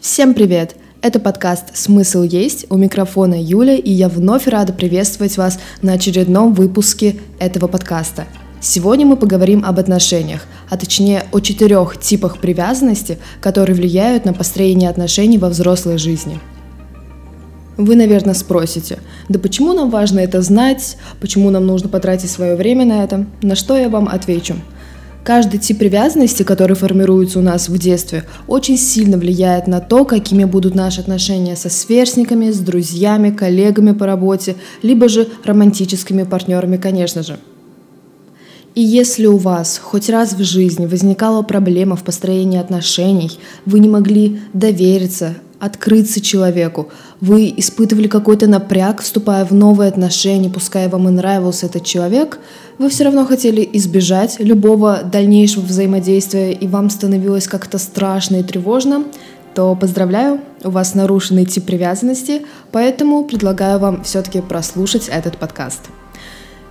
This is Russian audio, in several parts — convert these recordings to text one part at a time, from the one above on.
Всем привет! Это подкаст «Смысл есть». У микрофона Юля, и я вновь рада приветствовать вас на очередном выпуске этого подкаста. Сегодня мы поговорим об отношениях, а точнее о четырех типах привязанности, которые влияют на построение отношений во взрослой жизни. Вы, наверное, спросите, да почему нам важно это знать, почему нам нужно потратить свое время на это? На что я вам отвечу – Каждый тип привязанности, который формируется у нас в детстве, очень сильно влияет на то, какими будут наши отношения со сверстниками, с друзьями, коллегами по работе, либо же романтическими партнерами, конечно же. И если у вас хоть раз в жизни возникала проблема в построении отношений, вы не могли довериться, открыться человеку. Вы испытывали какой-то напряг, вступая в новые отношения, пускай вам и нравился этот человек, вы все равно хотели избежать любого дальнейшего взаимодействия, и вам становилось как-то страшно и тревожно, то поздравляю, у вас нарушенный тип привязанности, поэтому предлагаю вам все-таки прослушать этот подкаст.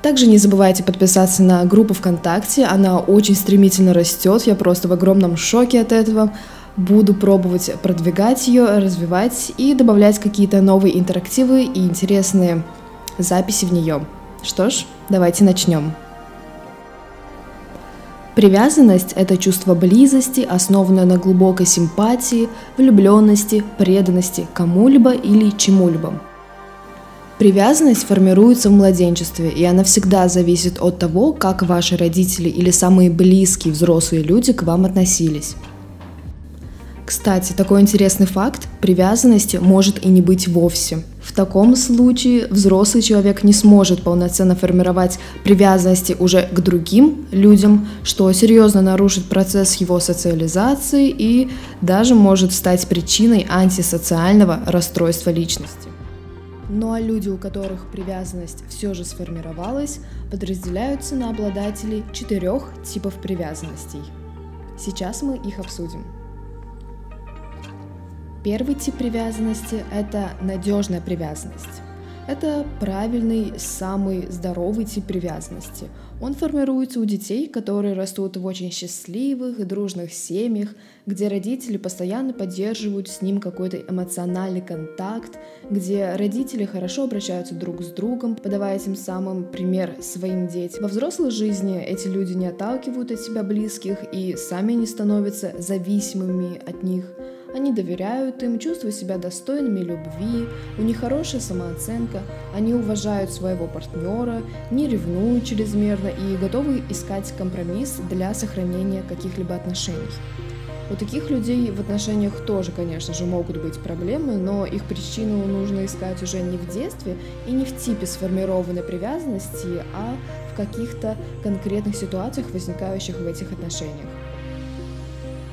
Также не забывайте подписаться на группу ВКонтакте, она очень стремительно растет, я просто в огромном шоке от этого. Буду пробовать продвигать ее, развивать и добавлять какие-то новые интерактивы и интересные записи в нее. Что ж, давайте начнем. Привязанность – это чувство близости, основанное на глубокой симпатии, влюбленности, преданности кому-либо или чему-либо. Привязанность формируется в младенчестве, и она всегда зависит от того, как ваши родители или самые близкие взрослые люди к вам относились. Кстати, такой интересный факт – привязанности может и не быть вовсе. В таком случае взрослый человек не сможет полноценно формировать привязанности уже к другим людям, что серьезно нарушит процесс его социализации и даже может стать причиной антисоциального расстройства личности. Ну а люди, у которых привязанность все же сформировалась, подразделяются на обладателей четырех типов привязанностей. Сейчас мы их обсудим. Первый тип привязанности – это надежная привязанность. Это правильный, самый здоровый тип привязанности. Он формируется у детей, которые растут в очень счастливых и дружных семьях, где родители постоянно поддерживают с ним какой-то эмоциональный контакт, где родители хорошо обращаются друг с другом, подавая тем самым пример своим детям. Во взрослой жизни эти люди не отталкивают от себя близких и сами не становятся зависимыми от них – они доверяют им, чувствуют себя достойными любви, у них хорошая самооценка, они уважают своего партнера, не ревнуют чрезмерно и готовы искать компромисс для сохранения каких-либо отношений. У таких людей в отношениях тоже, конечно же, могут быть проблемы, но их причину нужно искать уже не в детстве и не в типе сформированной привязанности, а в каких-то конкретных ситуациях, возникающих в этих отношениях.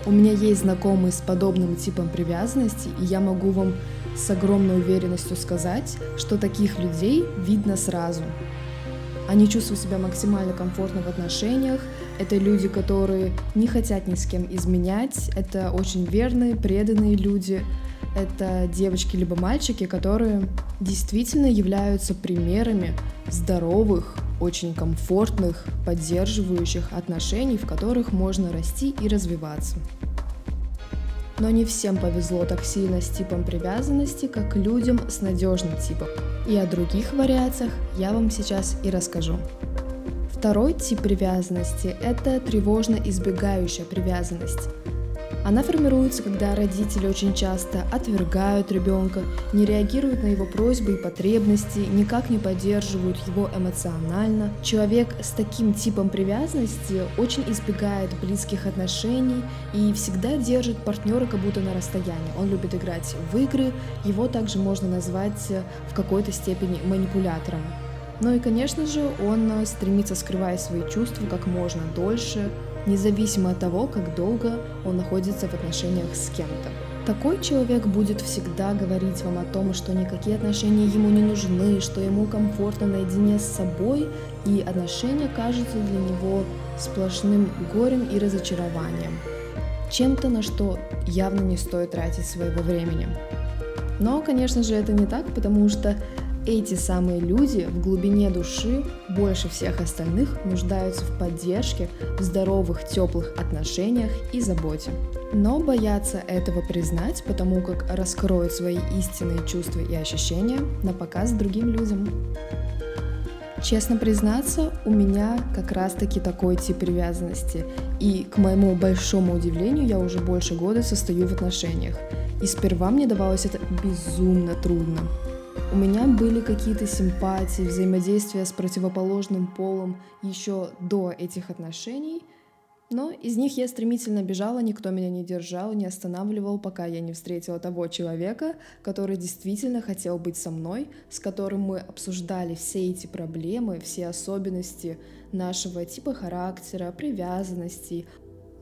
У меня есть знакомые с подобным типом привязанности, и я могу вам с огромной уверенностью сказать, что таких людей видно сразу. Они чувствуют себя максимально комфортно в отношениях. Это люди, которые не хотят ни с кем изменять. Это очень верные, преданные люди. Это девочки либо мальчики, которые действительно являются примерами здоровых, очень комфортных, поддерживающих отношений, в которых можно расти и развиваться. Но не всем повезло так сильно с типом привязанности, как людям с надежным типом. И о других вариациях я вам сейчас и расскажу. Второй тип привязанности – это тревожно избегающая привязанность. Она формируется, когда родители очень часто отвергают ребенка, не реагируют на его просьбы и потребности, никак не поддерживают его эмоционально. Человек с таким типом привязанности очень избегает близких отношений и всегда держит партнера как будто на расстоянии. Он любит играть в игры, его также можно назвать в какой-то степени манипулятором. Ну и, конечно же, он стремится скрывать свои чувства как можно дольше, независимо от того, как долго он находится в отношениях с кем-то. Такой человек будет всегда говорить вам о том, что никакие отношения ему не нужны, что ему комфортно наедине с собой, и отношения кажутся для него сплошным горем и разочарованием. Чем-то, на что явно не стоит тратить своего времени. Но, конечно же, это не так, потому что эти самые люди в глубине души больше всех остальных нуждаются в поддержке, в здоровых, теплых отношениях и заботе. Но боятся этого признать, потому как раскроют свои истинные чувства и ощущения на показ другим людям. Честно признаться, у меня как раз-таки такой тип привязанности. И, к моему большому удивлению, я уже больше года состою в отношениях. И сперва мне давалось это безумно трудно. У меня были какие-то симпатии, взаимодействия с противоположным полом еще до этих отношений – но из них я стремительно бежала, никто меня не держал, не останавливал, пока я не встретила того человека, который действительно хотел быть со мной, с которым мы обсуждали все эти проблемы, все особенности нашего типа характера, привязанностей.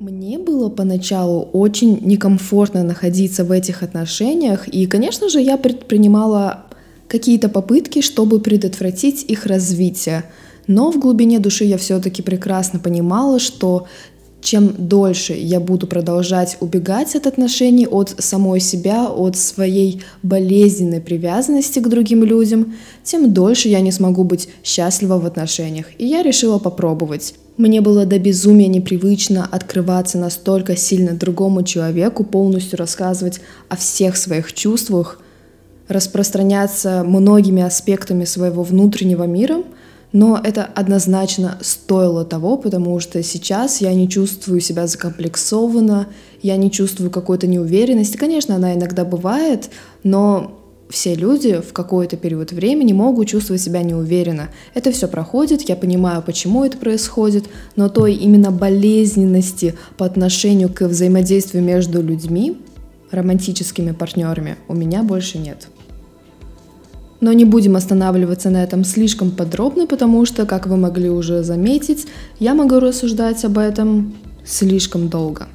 Мне было поначалу очень некомфортно находиться в этих отношениях, и, конечно же, я предпринимала какие-то попытки, чтобы предотвратить их развитие. Но в глубине души я все-таки прекрасно понимала, что чем дольше я буду продолжать убегать от отношений, от самой себя, от своей болезненной привязанности к другим людям, тем дольше я не смогу быть счастлива в отношениях. И я решила попробовать. Мне было до безумия непривычно открываться настолько сильно другому человеку, полностью рассказывать о всех своих чувствах, распространяться многими аспектами своего внутреннего мира — но это однозначно стоило того, потому что сейчас я не чувствую себя закомплексованно, я не чувствую какой-то неуверенности. Конечно, она иногда бывает, но все люди в какой-то период времени могут чувствовать себя неуверенно. Это все проходит, я понимаю, почему это происходит, но той именно болезненности по отношению к взаимодействию между людьми, романтическими партнерами, у меня больше нет. Но не будем останавливаться на этом слишком подробно, потому что, как вы могли уже заметить, я могу рассуждать об этом слишком долго.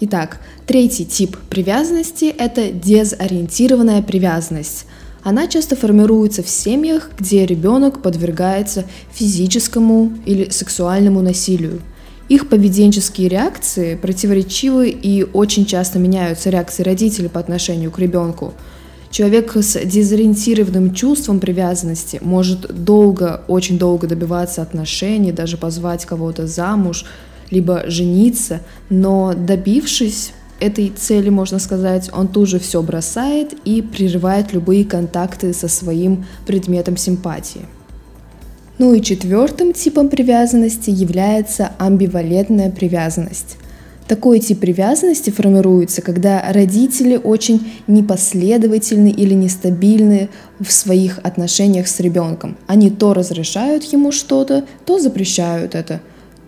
Итак, третий тип привязанности – это дезориентированная привязанность. Она часто формируется в семьях, где ребенок подвергается физическому или сексуальному насилию. Их поведенческие реакции противоречивы и очень часто меняются реакции родителей по отношению к ребенку – Человек с дезориентированным чувством привязанности может долго, очень долго добиваться отношений, даже позвать кого-то замуж, либо жениться, но добившись этой цели, можно сказать, он тут же все бросает и прерывает любые контакты со своим предметом симпатии. Ну и четвертым типом привязанности является амбивалентная привязанность. Такой тип привязанности формируется, когда родители очень непоследовательны или нестабильны в своих отношениях с ребенком. Они то разрешают ему что-то, то запрещают это.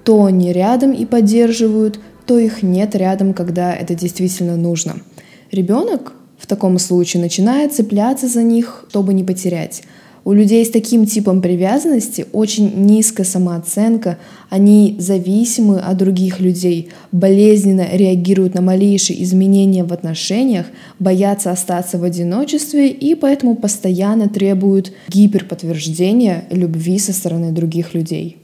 То они рядом и поддерживают, то их нет рядом, когда это действительно нужно. Ребенок в таком случае начинает цепляться за них, чтобы не потерять. У людей с таким типом привязанности очень низкая самооценка, они зависимы от других людей, болезненно реагируют на малейшие изменения в отношениях, боятся остаться в одиночестве и поэтому постоянно требуют гиперподтверждения любви со стороны других людей.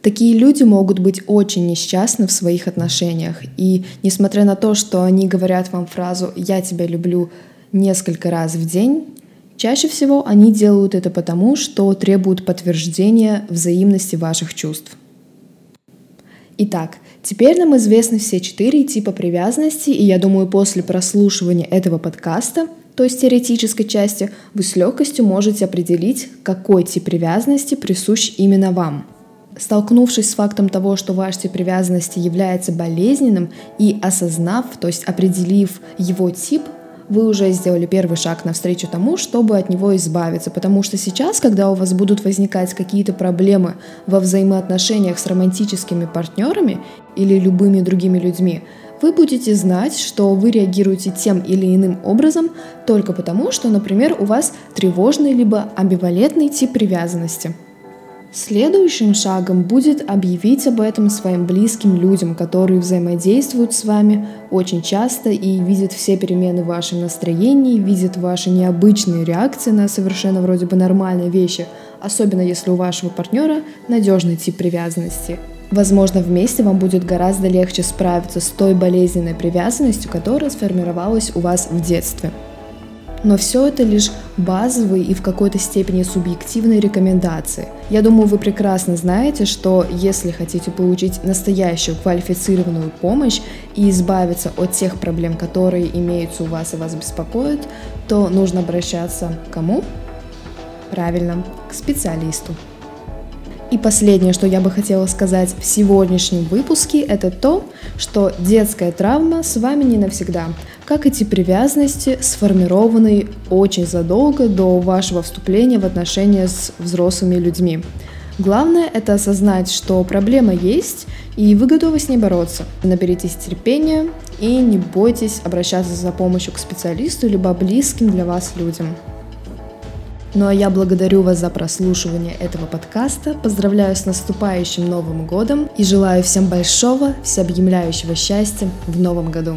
Такие люди могут быть очень несчастны в своих отношениях. И несмотря на то, что они говорят вам фразу «я тебя люблю» несколько раз в день, Чаще всего они делают это потому, что требуют подтверждения взаимности ваших чувств. Итак, теперь нам известны все четыре типа привязанности, и я думаю, после прослушивания этого подкаста, то есть теоретической части, вы с легкостью можете определить, какой тип привязанности присущ именно вам. Столкнувшись с фактом того, что ваш тип привязанности является болезненным и осознав, то есть определив его тип, вы уже сделали первый шаг навстречу тому, чтобы от него избавиться. Потому что сейчас, когда у вас будут возникать какие-то проблемы во взаимоотношениях с романтическими партнерами или любыми другими людьми, вы будете знать, что вы реагируете тем или иным образом только потому, что, например, у вас тревожный либо амбивалентный тип привязанности – Следующим шагом будет объявить об этом своим близким людям, которые взаимодействуют с вами очень часто и видят все перемены в вашем настроении, видят ваши необычные реакции на совершенно вроде бы нормальные вещи, особенно если у вашего партнера надежный тип привязанности. Возможно, вместе вам будет гораздо легче справиться с той болезненной привязанностью, которая сформировалась у вас в детстве. Но все это лишь базовые и в какой-то степени субъективные рекомендации. Я думаю, вы прекрасно знаете, что если хотите получить настоящую квалифицированную помощь и избавиться от тех проблем, которые имеются у вас и вас беспокоят, то нужно обращаться к кому? Правильно, к специалисту. И последнее, что я бы хотела сказать в сегодняшнем выпуске, это то, что детская травма с вами не навсегда, как эти привязанности, сформированные очень задолго до вашего вступления в отношения с взрослыми людьми. Главное это осознать, что проблема есть, и вы готовы с ней бороться. Наберитесь терпения и не бойтесь обращаться за помощью к специалисту либо близким для вас людям. Ну а я благодарю вас за прослушивание этого подкаста, поздравляю с наступающим Новым Годом и желаю всем большого, всеобъемляющего счастья в Новом году.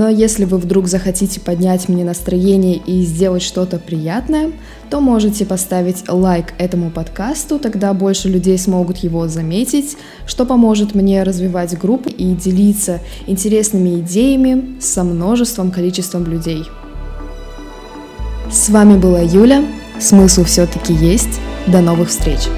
А если вы вдруг захотите поднять мне настроение и сделать что-то приятное, то можете поставить лайк этому подкасту, тогда больше людей смогут его заметить, что поможет мне развивать группу и делиться интересными идеями со множеством количеством людей. С вами была Юля. Смысл все-таки есть. До новых встреч!